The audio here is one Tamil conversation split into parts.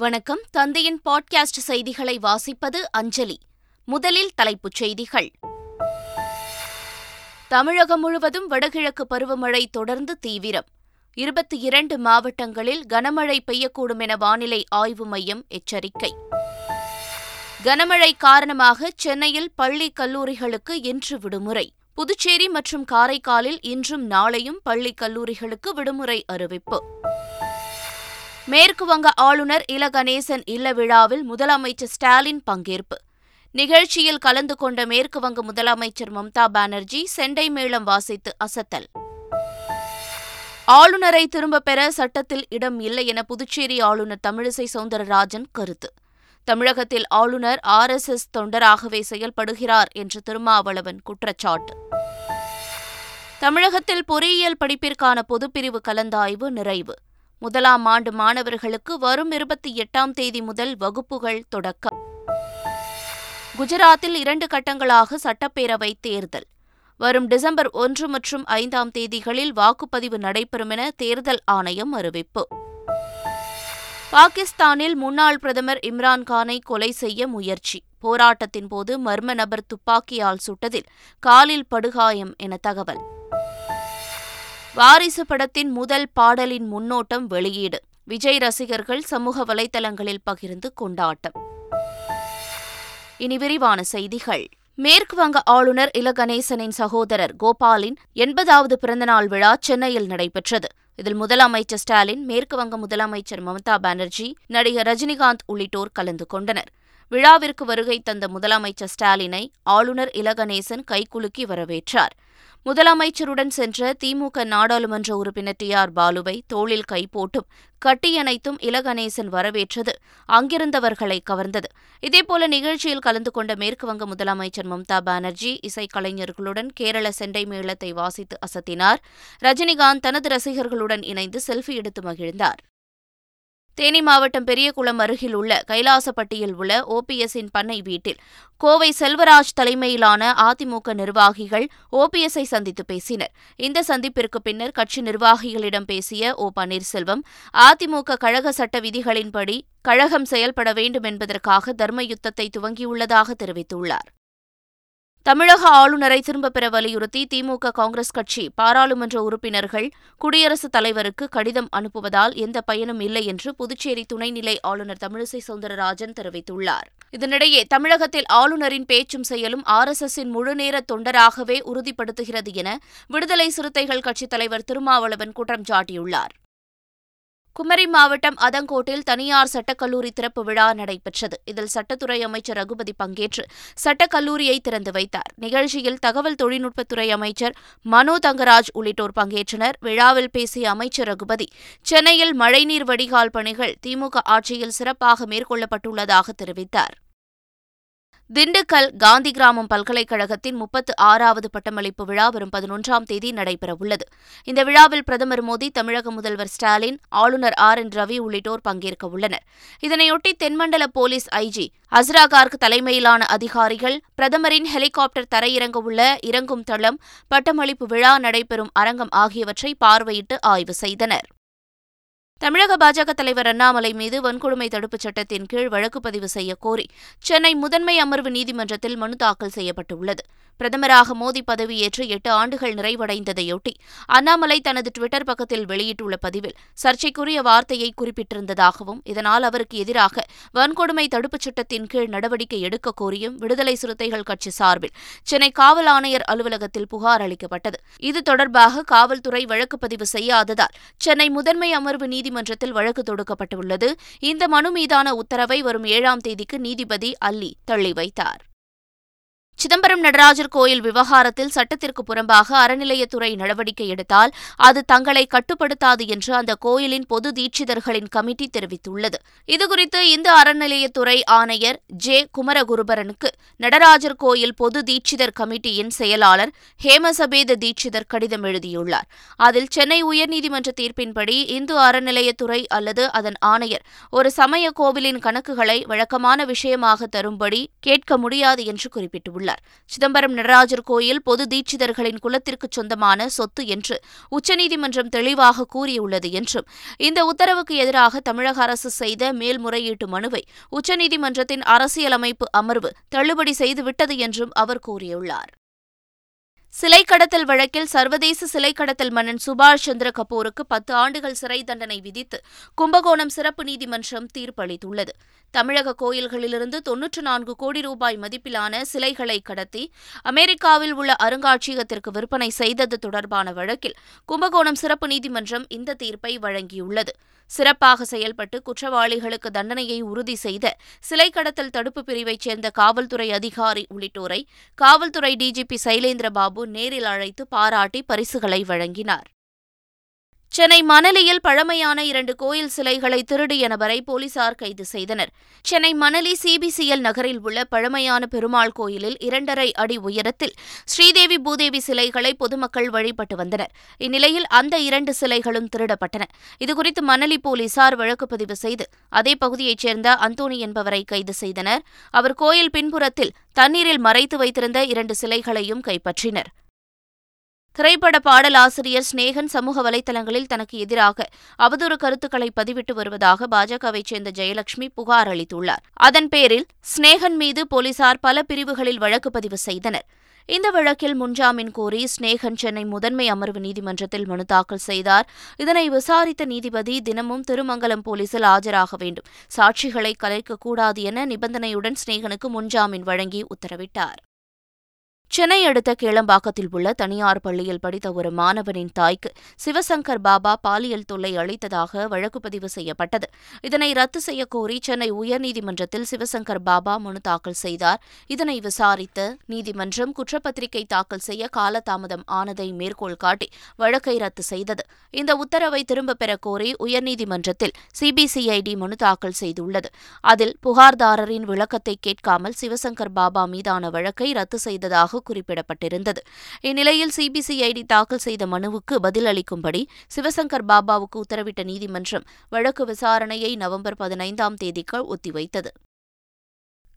வணக்கம். தந்தையின் பாட்காஸ்ட் செய்திகளை வாசிப்பது அஞ்சலி. முதலில் தலைப்புச் செய்திகள். தமிழகம் முழுவதும் வடகிழக்கு பருவமழை தொடர்ந்து தீவிரம். இருபத்தி இரண்டு மாவட்டங்களில் கனமழை பெய்யக்கூடும் என வானிலை ஆய்வு மையம் எச்சரிக்கை. கனமழை காரணமாக சென்னையில் பள்ளி கல்லூரிகளுக்கு இன்று விடுமுறை. புதுச்சேரி மற்றும் காரைக்காலில் இன்றும் நாளையும் பள்ளி கல்லூரிகளுக்கு விடுமுறை அறிவிப்பு. மேற்கு வங்க ஆளுநர் இல கணேசன் இல்ல விழாவில் முதலமைச்சர் ஸ்டாலின் பங்கேற்பு. நிகழ்ச்சியில் கலந்து கொண்ட மேற்கு வங்க முதலமைச்சர் மம்தா பானர்ஜி செண்டை மேளம் வாசித்து அசத்தல். ஆளுநரை திரும்பப் பெற சட்டத்தில் இடம் இல்லை என புதுச்சேரி ஆளுநர் தமிழிசை சவுந்தரராஜன் கருத்து. தமிழகத்தில் ஆளுநர் ஆர் எஸ் எஸ் தொண்டராகவே செயல்படுகிறார் என்று திருமாவளவன் குற்றச்சாட்டு. தமிழகத்தில் பொறியியல் படிப்பிற்கான பொதுப்பிரிவு கலந்தாய்வு நிறைவு. முதலாம் ஆண்டு மாணவர்களுக்கு வரும் இருபத்தி எட்டாம் தேதி முதல் வகுப்புகள் தொடக்கம். குஜராத்தில் இரண்டு கட்டங்களாக சட்டப்பேரவை தேர்தல். வரும் டிசம்பர் ஒன்று மற்றும் ஐந்தாம் தேதிகளில் வாக்குப்பதிவு நடைபெறும் என தேர்தல் ஆணையம் அறிவிப்பு. பாகிஸ்தானில் முன்னாள் பிரதமர் இம்ரான்கானை கொலை செய்ய முயற்சி. போராட்டத்தின் போது மர்ம நபர் துப்பாக்கியால் சுட்டதில் காலில் படுகாயம் என தகவல். வாரிசு படத்தின் முதல் பாடலின் முன்னோட்டம் வெளியீடு. விஜய் ரசிகர்கள் சமூக வலைதளங்களில் பகிர்ந்து கொண்டாட்டம். இனி விரிவான செய்திகள். மேற்கு வங்க ஆளுநர் இல கணேசனின் சகோதரர் கோபாலின் எண்பதாவது பிறந்தநாள் விழா சென்னையில் நடைபெற்றது. இதில் முதலமைச்சர் ஸ்டாலின் மேற்கு வங்க முதலமைச்சர் மமதா பானர்ஜி நடிகர் ரஜினிகாந்த் உள்ளிட்டோர் கலந்து கொண்டனர். விழாவிற்கு வருகை தந்த முதலமைச்சர் ஸ்டாலினை ஆளுநர் இலகணேசன் கைகுலுக்கி வரவேற்றார். முதலமைச்சருடன் சென்ற திமுக நாடாளுமன்ற உறுப்பினர் டி ஆர் பாலுவை தோளில் கைப்போட்டும் கட்டியணைத்தும் இலகணேசன் வரவேற்றது. அங்கிருந்தவர்களை கவர்ந்தது. இதேபோல நிகழ்ச்சியில் கலந்து கொண்ட மேற்குவங்க முதலமைச்சர் மம்தா பானர்ஜி இசைக்கலைஞர்களுடன் கேரள செண்டை மேளத்தை வாசித்து அசத்தினார். ரஜினிகாந்த் தனது ரசிகர்களுடன் இணைந்து செல்ஃபி எடுத்து மகிழ்ந்தார். தேனி மாவட்டம் பெரியகுளம் அருகில் உள்ள கைலாசப்பட்டியில் உள்ள ஓபிஎஸ்ஸின் பண்ணை வீட்டில் கோவை செல்வராஜ் தலைமையிலான அதிமுக நிர்வாகிகள் ஓபிஎஸ்ஐ சந்தித்து பேசினர். இந்த சந்திப்பிற்கு பின்னர் கட்சி நிர்வாகிகளிடம் பேசிய ஓ பன்னீர்செல்வம் அதிமுக கழக சட்ட விதிகளின்படி கழகம் செயல்பட வேண்டும் என்பதற்காக தர்ம யுத்தத்தை துவங்கியுள்ளதாக தெரிவித்துள்ளார். தமிழக ஆளுநரை திரும்பப் பெற வலியுறுத்தி திமுக காங்கிரஸ் கட்சி பாராளுமன்ற உறுப்பினர்கள் குடியரசுத் தலைவருக்கு கடிதம் அனுப்புவதால் எந்த பயனும் இல்லை என்று புதுச்சேரி துணைநிலை ஆளுநர் தமிழிசை சவுந்தரராஜன் தெரிவித்துள்ளார். இதனிடையே தமிழகத்தில் ஆளுநரின் பேச்சும் செயலும் ஆர் எஸ் எஸ்ஸின் முழுநேர தொண்டராகவே உறுதிப்படுத்துகிறது என விடுதலை சிறுத்தைகள் கட்சித் தலைவர் திருமாவளவன் குற்றம் சாட்டியுள்ளார். குமரி மாவட்டம் அதங்கோட்டில் தனியார் சட்டக்கல்லூரி திறப்பு விழா நடைபெற்றது. இதில் சட்டத்துறை அமைச்சர் ரகுபதி பங்கேற்று சட்டக்கல்லூரியை திறந்து வைத்தார். நிகழ்ச்சியில் தகவல் தொழில்நுட்பத்துறை அமைச்சர் மனோ தங்கராஜ் உள்ளிட்டோர் பங்கேற்றனர். விழாவில் பேசிய அமைச்சர் ரகுபதி சென்னையில் மழைநீர் வடிகால் பணிகள் திமுக ஆட்சியில் சிறப்பாக மேற்கொள்ளப்பட்டுள்ளதாக தெரிவித்தார். திண்டுக்கல் காந்தி கிராமம் பல்கலைக்கழகத்தின் முப்பத்து ஆறாவது பட்டமளிப்பு விழா வரும் பதினொன்றாம் தேதி நடைபெறவுள்ளது. இந்த விழாவில் பிரதமர் மோடி தமிழக முதல்வர் ஸ்டாலின் ஆளுநர் ஆர் என் ரவி உள்ளிட்டோர் பங்கேற்க உள்ளனர். இதனையொட்டி தென்மண்டல போலீஸ் ஐஜி அஸ்ரா கார்க் தலைமையிலான அதிகாரிகள் பிரதமரின் ஹெலிகாப்டர் தரையிறங்கவுள்ள இறங்கும் தளம் பட்டமளிப்பு விழா நடைபெறும் அரங்கம் ஆகியவற்றை பார்வையிட்டு ஆய்வு செய்தனர். தமிழக பாஜக தலைவர் அண்ணாமலை மீது வன்கொடுமை தடுப்புச் சட்டத்தின் கீழ் வழக்கு பதிவு செய்யக்கோரி சென்னை முதன்மை அமர்வு நீதிமன்றத்தில் மனு தாக்கல் செய்யப்பட்டுள்ளது. பிரதமராக மோடி பதவியேற்று எட்டு ஆண்டுகள் நிறைவடைந்ததையொட்டி அண்ணாமலை தனது டுவிட்டர் பக்கத்தில் வெளியிட்டுள்ள பதிவில் சர்ச்சைக்குரிய வார்த்தையை குறிப்பிட்டிருந்ததாகவும் இதனால் அவருக்கு எதிராக வன்கொடுமை தடுப்புச் சட்டத்தின் கீழ் நடவடிக்கை எடுக்க கோரியும் விடுதலை சிறுத்தைகள் கட்சி சார்பில் சென்னை காவல் ஆணையர் அலுவலகத்தில் புகார் அளிக்கப்பட்டது. இது தொடர்பாக காவல்துறை வழக்கு பதிவு செய்யாததால் சென்னை முதன்மை அமர்வு நீதிமன்றத்தில் வழக்கு தொடுக்கப்பட்டுள்ளது. இந்த மனு மீதான உத்தரவை வரும் ஏழாம் தேதிக்கு நீதிபதி அல்லி தள்ளி வைத்தார். சிதம்பரம் நடராஜர் கோயில் விவகாரத்தில் சட்டத்திற்கு புறம்பாக அறநிலையத்துறை நடவடிக்கை எடுத்தால் அது தங்களை கட்டுப்படுத்தாது என்று அந்த கோயிலின் பொது தீட்சிதர்களின் கமிட்டி தெரிவித்துள்ளது. இதுகுறித்து இந்து அறநிலையத்துறை ஆணையர் ஜே. குமரகுருபரனுக்கு நடராஜர் கோயில் பொது தீட்சிதர் கமிட்டியின் செயலாளர் ஹேமசபேத தீட்சிதர் கடிதம் எழுதியுள்ளார். அதில் சென்னை உயர்நீதிமன்ற தீர்ப்பின்படி இந்து அறநிலையத்துறை அல்லது அதன் ஆணையர் ஒரு சமய கோவிலின் கணக்குகளை வழக்கமான விஷயமாக தரும்படி கேட்க முடியாது என்று குறிப்பிட்டுள்ளார். தெரிவித்துள்ளார் சிதம்பரம் நடராஜர் கோயில் பொது தீட்சிதர்களின் குலத்திற்கு சொந்தமான சொத்து என்று உச்சநீதிமன்றம் தெளிவாக கூறியுள்ளது என்றும் இந்த உத்தரவுக்கு எதிராக தமிழக அரசு செய்த மேல்முறையீட்டு மனுவை உச்சநீதிமன்றத்தின் அரசியலமைப்பு அமர்வு தள்ளுபடி செய்துவிட்டது என்றும் அவர் கூறியுள்ளார். சிலை கடத்தல் வழக்கில் சர்வதேச சிலை கடத்தல் மன்னன் சுபாஷ் சந்திர கபூருக்கு பத்து ஆண்டுகள் சிறை தண்டனை விதித்து கும்பகோணம் சிறப்பு நீதிமன்றம் தீர்ப்பளித்துள்ளது. தமிழக கோயில்களிலிருந்து தொன்னூற்று நான்கு கோடி ரூபாய் மதிப்பிலான சிலைகளை கடத்தி அமெரிக்காவில் உள்ள அருங்காட்சியகத்திற்கு விற்பனை செய்தது தொடர்பான வழக்கில் கும்பகோணம் சிறப்பு நீதிமன்றம் இந்த தீர்ப்பை வழங்கியுள்ளது. சிறப்பாக செயல்பட்டு குற்றவாளிகளுக்கு தண்டனையை உறுதி செய்த சிலை கடத்தல் தடுப்பு பிரிவைச் சேர்ந்த காவல்துறை அதிகாரி உள்ளிட்டோரை காவல்துறை டிஜிபி சைலேந்திர பாபு நேரில் அழைத்து பாராட்டி பரிசுகளை வழங்கினார். சென்னை மணலியில் பழமையான இரண்டு கோயில் சிலைகளை திருடிய நபரை போலீசார் கைது செய்தனர். சென்னை மணலி சிபிசிஎல் நகரில் உள்ள பழமையான பெருமாள் கோயிலில் இரண்டரை அடி உயரத்தில் ஸ்ரீதேவி பூதேவி சிலைகளை பொதுமக்கள் வழிபட்டு வந்தனர். இந்நிலையில் அந்த இரண்டு சிலைகளும் திருடப்பட்டன. இதுகுறித்து மணலி போலீசார் வழக்கு பதிவு செய்து அதே பகுதியைச் சேர்ந்த அந்தோணி என்பவரை கைது செய்தனர். அவர் கோயில் பின்புறத்தில் தண்ணீரில் மறைத்து வைத்திருந்த இரண்டு சிலைகளையும் கைப்பற்றினர். திரைப்பட பாடலாசிரியர் ஸ்நேகன் சமூக வலைதளங்களில் தனக்கு எதிராக அவதூறு கருத்துக்களை பதிவிட்டு வருவதாக பாஜகவைச் சேர்ந்த ஜெயலட்சுமி புகார் அளித்துள்ளார். அதன் பேரில் ஸ்நேகன் மீது போலீசார் பல பிரிவுகளில் வழக்கு பதிவு செய்தனர். இந்த வழக்கில் முன்ஜாமீன் கோரி ஸ்னேகன் சென்னை முதன்மை அமர்வு நீதிமன்றத்தில் மனு தாக்கல் செய்தார். இதனை விசாரித்த நீதிபதி தினமும் திருமங்கலம் போலீசில் ஆஜராக வேண்டும். சாட்சிகளை கலைக்கக்கூடாது என நிபந்தனையுடன் ஸ்னேகனுக்கு முன்ஜாமீன் வழங்கி உத்தரவிட்டார். சென்னை அடுத்த கேளம்பாக்கத்தில் உள்ள தனியார் பள்ளியில் படித்த ஒரு மாணவனின் தாய்க்கு சிவசங்கர் பாபா பாலியல் தொல்லை அளித்ததாக வழக்கு பதிவு செய்யப்பட்டது. இதனை ரத்து செய்யக்கோரி சென்னை உயர்நீதிமன்றத்தில் சிவசங்கர் பாபா மனு தாக்கல் செய்தார். இதனை விசாரித்த நீதிமன்றம் குற்றப்பத்திரிகை தாக்கல் செய்ய காலதாமதம் ஆனதை மேற்கோள் காட்டி வழக்கை ரத்து செய்தது. இந்த உத்தரவை திரும்பப் பெறக் கோரி உயர்நீதிமன்றத்தில் சிபிசிஐடி மனு தாக்கல் செய்துள்ளது. அதில் புகார்தாரரின் விளக்கத்தை கேட்காமல் சிவசங்கர் பாபா மீதான வழக்கை ரத்து செய்ததாக குறிப்பிடப்பட்டிருந்தது. இந்நிலையில் சிபிசிஐடி தாக்கல் செய்த மனுவுக்கு பதிலளிக்கும்படி சிவசங்கர் பாபாவுக்கு உத்தரவிட்ட நீதிமன்றம் வழக்கு விசாரணையை நவம்பர் பதினைந்தாம் தேதிக்கு ஒத்திவைத்தது.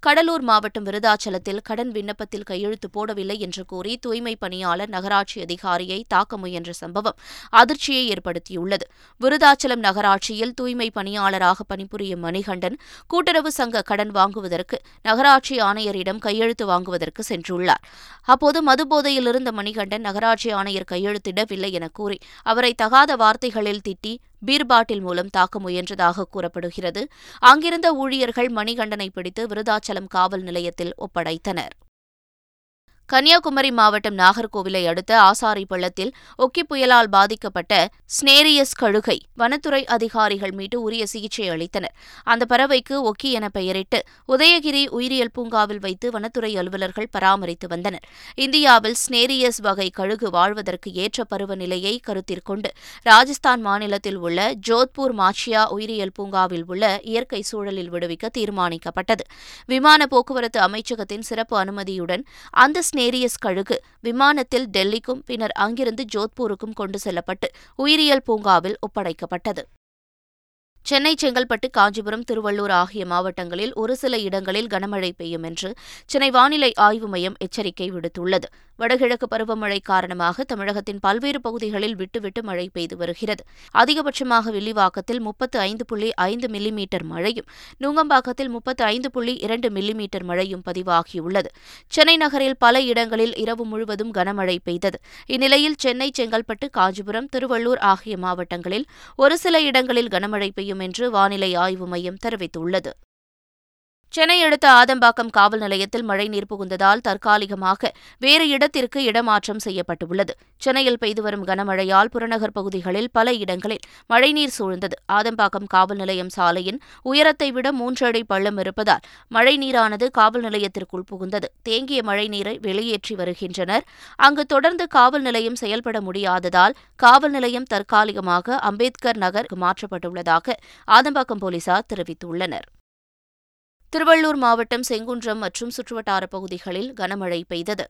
கடலூர் மாவட்டம் விருதாச்சலத்தில் கடன் விண்ணப்பத்தில் கையெழுத்து போடவில்லை என்று கூறி தூய்மை பணியாளர் நகராட்சி அதிகாரியை தாக்க முயன்ற சம்பவம் அதிர்ச்சியை ஏற்படுத்தியுள்ளது. விருதாச்சலம் நகராட்சியில் தூய்மை பணியாளராக பணிபுரியும் மணிகண்டன் கூட்டுறவு சங்க கடன் வாங்குவதற்கு நகராட்சி ஆணையரிடம் கையெழுத்து வாங்குவதற்கு சென்றுள்ளார். அப்போது மதுபோதையில் இருந்த மணிகண்டன் நகராட்சி ஆணையர் கையெழுத்திடவில்லை என கூறி அவரை தகாத வார்த்தைகளில் திட்டி பீர் பாட்டில் மூலம் தாக்க முயன்றதாக கூறப்படுகிறது. அங்கிருந்த ஊழியர்கள் மணிகண்டனை பிடித்து விருதாச்சலம் காவல் நிலையத்தில் ஒப்படைத்தனர். கன்னியாகுமரி மாவட்டம் நாகர்கோவிலை அடுத்த ஆசாரி பள்ளத்தில் ஒக்கி புயலால் பாதிக்கப்பட்ட ஸ்னேரியஸ் கழுகை வனத்துறை அதிகாரிகள் மீட்டு உரிய சிகிச்சை அளித்தனர். அந்த பறவைக்கு ஒக்கி என பெயரிட்டு உதயகிரி உயிரியல் பூங்காவில் வைத்து வனத்துறை அலுவலர்கள் பராமரித்து வந்தனர். இந்தியாவில் ஸ்னேரியஸ் வகை கழுகு வாழ்வதற்கு ஏற்ற பருவநிலையை கருத்திற்கொண்டு ராஜஸ்தான் மாநிலத்தில் உள்ள ஜோத்பூர் மாச்சியா உயிரியல் பூங்காவில் உள்ள இயற்கை சூழலில் விடுவிக்க தீர்மானிக்கப்பட்டது. விமான போக்குவரத்து அமைச்சகத்தின் சிறப்பு அனுமதியுடன் அந்த நேரியஸ் கழுகு விமானத்தில் டெல்லிக்கும் பின்னர் அங்கிருந்து ஜோத்பூருக்கும் கொண்டு செல்லப்பட்டு உயிரியல் பூங்காவில் ஒப்படைக்கப்பட்டது. சென்னை செங்கல்பட்டு காஞ்சிபுரம் திருவள்ளூர் ஆகிய மாவட்டங்களில் ஒரு சில இடங்களில் கனமழை பெய்யும் என்று சென்னை வானிலை ஆய்வு மையம் எச்சரிக்கை விடுத்துள்ளது. வடகிழக்கு பருவமழை காரணமாக தமிழகத்தின் பல்வேறு பகுதிகளில் விட்டுவிட்டு மழை பெய்து வருகிறது. அதிகபட்சமாக வில்லிவாக்கத்தில் முப்பத்து ஐந்து புள்ளி ஐந்து மில்லிமீட்டர் மழையும் நூங்கம்பாக்கத்தில் முப்பத்து ஐந்து புள்ளி இரண்டு மில்லிமீட்டர் மழையும் பதிவாகியுள்ளது. சென்னை நகரில் பல இடங்களில் இரவு முழுவதும் கனமழை பெய்தது. இந்நிலையில் சென்னை செங்கல்பட்டு காஞ்சிபுரம் திருவள்ளூர் ஆகிய மாவட்டங்களில் ஒரு சில இடங்களில் கனமழை பெய்யும் பெய்யும் என்று வானிலை ஆய்வு மையம் தெரிவித்துள்ளது. சென்னை அடுத்த ஆதம்பாக்கம் காவல் நிலையத்தில் மழைநீர் புகுந்ததால் தற்காலிகமாக வேறு இடத்திற்கு இடமாற்றம் செய்யப்பட்டுள்ளது. சென்னையில் பெய்து வரும் கனமழையால் புறநகர் பகுதிகளில் பல இடங்களில் மழைநீர் சூழ்ந்தது. ஆதம்பாக்கம் காவல் நிலையம் சாலையின் உயரத்தை விட மூன்றடி பள்ளம் இருப்பதால் மழைநீரானது காவல் நிலையத்திற்குள் புகுந்தது. தேங்கிய மழைநீரை வெளியேற்றி வருகின்றனர். அங்கு தொடர்ந்து காவல் நிலையம் செயல்பட முடியாததால் காவல் நிலையம் தற்காலிகமாக அம்பேத்கர் நகர் மாற்றப்பட்டுள்ளதாக ஆதம்பாக்கம் போலீசார் தெரிவித்துள்ளனர். திருவள்ளூர் மாவட்டம் செங்குன்றம் மற்றும் சுற்றுவட்டார பகுதிகளில் கனமழை பெய்தது.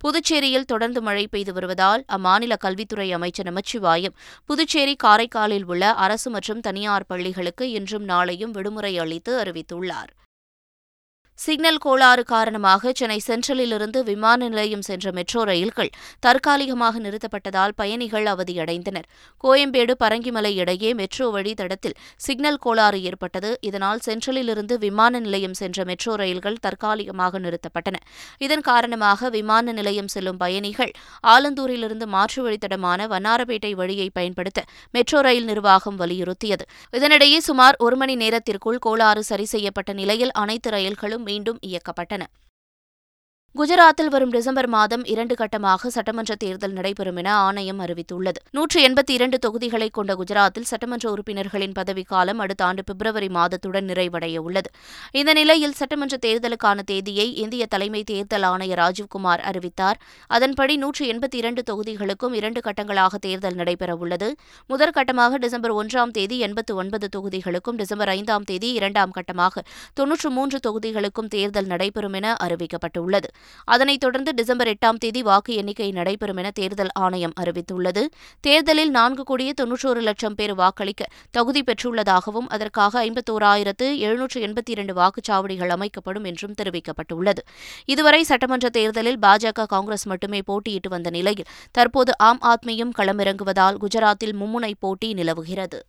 புதுச்சேரியில் தொடர்ந்து மழை பெய்து வருவதால் அம்மாநில கல்வித்துறை அமைச்சர் நமச்சிவாயம் புதுச்சேரி காரைக்காலில் உள்ள அரசு மற்றும் தனியார் பள்ளிகளுக்கு இன்றும் நாளையும் விடுமுறை அளித்து அறிவித்துள்ளார். சிக்னல் கோளாறு காரணமாக சென்னை சென்ட்ரலிலிருந்து விமான நிலையம் சென்ற மெட்ரோ ரயில்கள் தற்காலிகமாக நிறுத்தப்பட்டதால் பயணிகள் அவதியடைந்தனர். கோயம்பேடு பரங்கிமலை இடையே மெட்ரோ வழித்தடத்தில் சிக்னல் கோளாறு ஏற்பட்டது. இதனால் சென்ட்ரலிலிருந்து விமான நிலையம் சென்ற மெட்ரோ ரயில்கள் தற்காலிகமாக நிறுத்தப்பட்டன. இதன் காரணமாக விமான நிலையம் செல்லும் பயணிகள் ஆலந்தூரிலிருந்து மாற்று வழித்தடமான வண்ணாரப்பேட்டை வழியை பயன்படுத்த மெட்ரோ ரயில் நிர்வாகம் வலியுறுத்தியது. இதனிடையே சுமார் ஒரு மணி நேரத்திற்குள் கோளாறு சரி செய்யப்பட்ட நிலையில் அனைத்து ரயில்களும் மீண்டும் இயக்கப்பட்டன. குஜராத்தில் வரும் டிசம்பர் மாதம் இரண்டு கட்டமாக சட்டமன்ற தேர்தல் நடைபெறும் என ஆணையம் அறிவித்துள்ளது. நூற்று எண்பத்தி இரண்டு தொகுதிகளை கொண்ட குஜராத்தில் சட்டமன்ற உறுப்பினர்களின் பதவிக்காலம் அடுத்த ஆண்டு பிப்ரவரி மாதத்துடன் நிறைவடைய உள்ளது. இந்த நிலையில் சட்டமன்ற தேர்தலுக்கான தேதியை இந்திய தலைமை தேர்தல் ஆணையர் ராஜீவ்குமார் அறிவித்தார். அதன்படி நூற்று எண்பத்தி இரண்டு தொகுதிகளுக்கும் இரண்டு கட்டங்களாக தேர்தல் நடைபெறவுள்ளது முதற்கட்டமாக டிசம்பர் ஒன்றாம் தேதி எண்பத்து ஒன்பது தொகுதிகளுக்கும் டிசம்பர் ஐந்தாம் தேதி இரண்டாம் கட்டமாக தொன்னூற்று மூன்று தொகுதிகளுக்கும் தேர்தல் நடைபெறும் என அறிவிக்கப்பட்டுள்ளது. அதனைத் தொடர்ந்து டிசம்பர் எட்டாம் தேதி வாக்கு எண்ணிக்கை நடைபெறும் என தேர்தல் ஆணையம் அறிவித்துள்ளது. தேர்தலில் நான்கு கோடியே தொன்னூற்றோரு லட்சம் பேர் வாக்களிக்க தகுதி பெற்றுள்ளதாகவும் அதற்காக ஐம்பத்தோராயிரத்து எழுநூற்று எண்பத்தி இரண்டு வாக்குச்சாவடிகள் அமைக்கப்படும் என்றும் தெரிவிக்கப்பட்டுள்ளது. இதுவரை சட்டமன்ற தேர்தலில் பாஜக காங்கிரஸ் மட்டுமே போட்டியிட்டு வந்த நிலையில் தற்போது ஆம் ஆத்மியும் களமிறங்குவதால் குஜராத்தில் மும்முனை போட்டி நிலவுகிறது.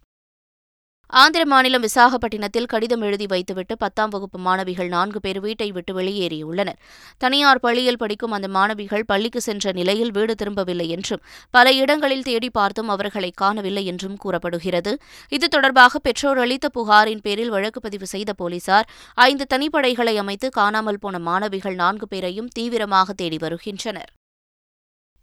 ஆந்திர மாநிலம் விசாகப்பட்டினத்தில் கடிதம் எழுதி வைத்துவிட்டு பத்தாம் வகுப்பு மாணவிகள் நான்கு பேர் வீட்டை விட்டு வெளியேறியுள்ளனர். தனியார் பள்ளியில் படிக்கும் அந்த மாணவிகள் பள்ளிக்கு சென்ற நிலையில் வீடு திரும்பவில்லை என்றும் பல இடங்களில் தேடி பார்த்தும் அவர்களை காணவில்லை என்றும் கூறப்படுகிறது. இது தொடர்பாக பெற்றோர் அளித்த புகாரின் பேரில் வழக்கு பதிவு செய்த போலீசார் ஐந்து தனிப்படைகளை அமைத்து காணாமல் போன மாணவிகள் நான்கு பேரையும் தீவிரமாக தேடி வருகின்றனர்.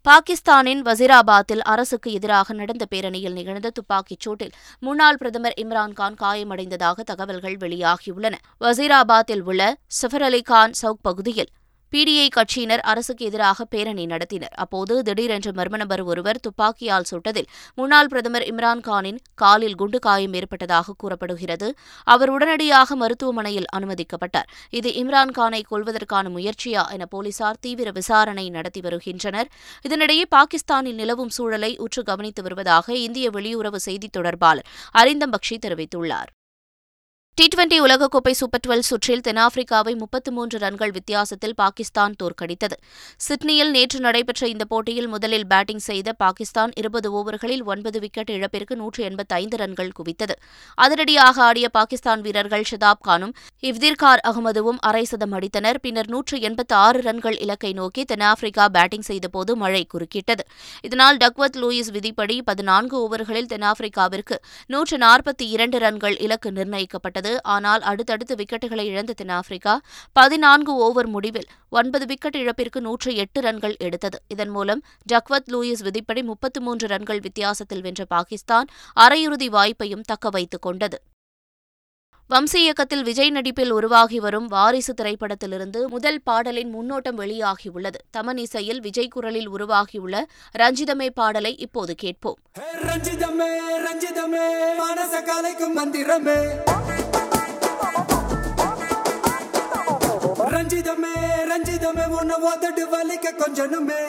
பாகிஸ்தானின் வசீராபாத்தில் அரசுக்கு எதிராக நடந்த பேரணியில் நிகழ்ந்த துப்பாக்கிச் சூட்டில் முன்னாள் பிரதமர் இம்ரான்கான் காயமடைந்ததாக தகவல்கள் வெளியாகியுள்ளன. வசீராபாத்தில் உள்ள சஃபர் அலி கான் சவுக் பகுதியில் பிடிஐ கட்சியினர் அரசுக்கு எதிராக பேரணி நடத்தினர். அப்போது திடீரென்று மர்ம நபர் ஒருவர் துப்பாக்கியால் சுட்டதில் முன்னாள் பிரதமர் இம்ரான்கானின் காலில் குண்டு காயம் ஏற்பட்டதாக கூறப்படுகிறது. அவர் உடனடியாக மருத்துவமனையில் அனுமதிக்கப்பட்டார். இது இம்ரான்கானை கொல்வதற்கான முயற்சியா என போலீசார் தீவிர விசாரணை நடத்தி வருகின்றனர். இதனிடையே பாகிஸ்தானில் நிலவும் சூழலை உற்று கவனித்து வருவதாக இந்திய வெளியுறவு செய்தித் தொடர்பாளர் அரிந்தம் பக்ஷி தெரிவித்துள்ளார். டி டுவெண்டி உலகக்கோப்பை சூப்பர் டுவெல் சுற்றில் தென்னாப்பிரிக்காவை முப்பத்து மூன்று ரன்கள் வித்தியாசத்தில் பாகிஸ்தான் தோற்கடித்தது. சிட்னியில் நேற்று நடைபெற்ற இந்த போட்டியில் முதலில் பேட்டிங் செய்த பாகிஸ்தான் இருபது ஓவர்களில் ஒன்பது விக்கெட் இழப்பிற்கு நூற்று எண்பத்தைந்து ரன்கள் குவித்தது. அதிரடியாக ஆடிய பாகிஸ்தான் வீரர்கள் ஷதாப் கானும் இவ்திர்கார் அகமதுவும் அரை சதம் அடித்தனர். பின்னர் நூற்று எண்பத்தி ஆறு ரன்கள் இலக்கை நோக்கி தென்னாப்பிரிக்கா பேட்டிங் செய்தபோது மழை குறுக்கிட்டது. இதனால் டக்வத் லூயிஸ் விதிப்படி பதினான்கு ஓவர்களில் தென்னாப்பிரிக்காவிற்கு நூற்று நாற்பத்தி இரண்டு ரன்கள் இலக்கு நிர்ணயிக்கப்பட்டது. ஆனால் அடுத்தடுத்து விக்கெட்டுகளை இழந்த தென்னாப்பிரிக்கா பதினான்கு ஓவர் முடிவில் ஒன்பது விக்கெட் இழப்பிற்கு நூற்று எட்டு ரன்கள் எடுத்தது. இதன் மூலம் ஜக்வத் லூயிஸ் விதிப்படி முப்பத்து மூன்று ரன்கள் வித்தியாசத்தில் வென்ற பாகிஸ்தான் அரையிறுதி வாய்ப்பையும் தக்க வைத்துக் கொண்டது. வம்சி இயக்கத்தில் விஜய் நடிப்பில் உருவாகி வரும் வாரிசு திரைப்படத்திலிருந்து முதல் பாடலின் முன்னோட்டம் வெளியாகியுள்ளது. தமன் இசையில் விஜய் குரலில் உருவாகியுள்ள ரஞ்சிதமே பாடலை இப்போது கேட்போம். ரஞ்சிதமே ரஞ்சிதமே மனச கலைக்கும் மந்திரமே. ரஞ்சிதமே ரஞ்சிதமே உன்னை ஓதட்டு வலிக்க கொஞ்சனுமே.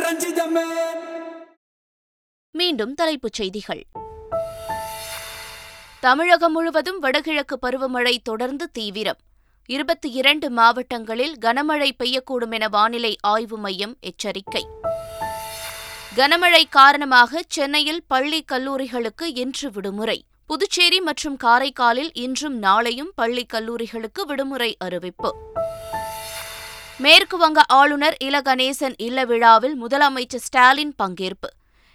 ரஞ்சிதமே. மீண்டும் தலைப்புச் செய்திகள். தமிழகம் முழுவதும் வடகிழக்கு பருவமழை தொடர்ந்து தீவிரம். இருபத்தி இரண்டு மாவட்டங்களில் கனமழை பெய்யக்கூடும் என வானிலை ஆய்வு மையம் எச்சரிக்கை. கனமழை காரணமாக சென்னையில் பள்ளி கல்லூரிகளுக்கு இன்று விடுமுறை. புதுச்சேரி மற்றும் காரைக்காலில் இன்றும் நாளையும் பள்ளி கல்லூரிகளுக்கு விடுமுறை அறிவிப்பு. மேற்குவங்க ஆளுநர் இல கணேசன் இல்ல விழாவில் முதலமைச்சர் ஸ்டாலின் பங்கேற்பு.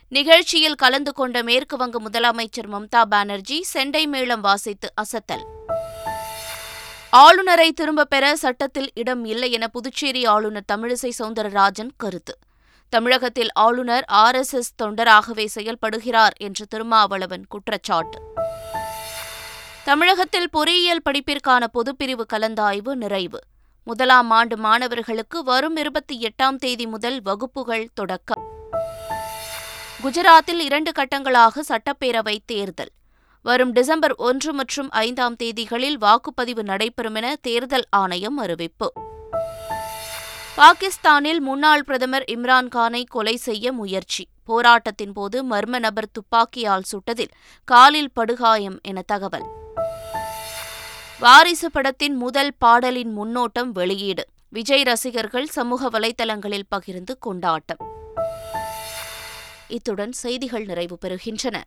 நிகழ்ச்சியில் கலந்து கொண்ட மேற்குவங்க முதலமைச்சர் மம்தா பானர்ஜி செண்டை மேளம் வாசித்து அசத்தல். ஆளுநரை திரும்பப் பெற சட்டத்தில் இடம் இல்லை என புதுச்சேரி ஆளுநர் தமிழிசை சவுந்தரராஜன் கருத்து. தமிழகத்தில் ஆளுநர் ஆர் எஸ் எஸ் தொண்டராகவே செயல்படுகிறார் என்று திருமாவளவன் குற்றச்சாட்டு. தமிழகத்தில் பொறியியல் படிப்பிற்கான பொதுப்பிரிவு கலந்தாய்வு நிறைவு. முதலாம் ஆண்டு மாணவர்களுக்கு வரும் இருபத்தி எட்டாம் தேதி முதல் வகுப்புகள் தொடக்கம். குஜராத்தில் இரண்டு கட்டங்களாக சட்டப்பேரவை தேர்தல். வரும் டிசம்பர் ஒன்று மற்றும் ஐந்தாம் தேதிகளில் வாக்குப்பதிவு நடைபெறும் என தேர்தல் ஆணையம் அறிவிப்பு. பாகிஸ்தானில் முன்னாள் பிரதமர் இம்ரான்கானை கொலை செய்ய முயற்சி. போராட்டத்தின் போது மர்ம நபர் துப்பாக்கியால் சுட்டதில் காலில் படுகாயம் என தகவல். வாரிசு படத்தின் முதல் பாடலின் முன்னோட்டம் வெளியீடு. விஜய் ரசிகர்கள் சமூக வலைதளங்களில் பகிர்ந்து கொண்டாட்டம். இத்துடன் செய்திகள் நிறைவு பெறுகின்றன.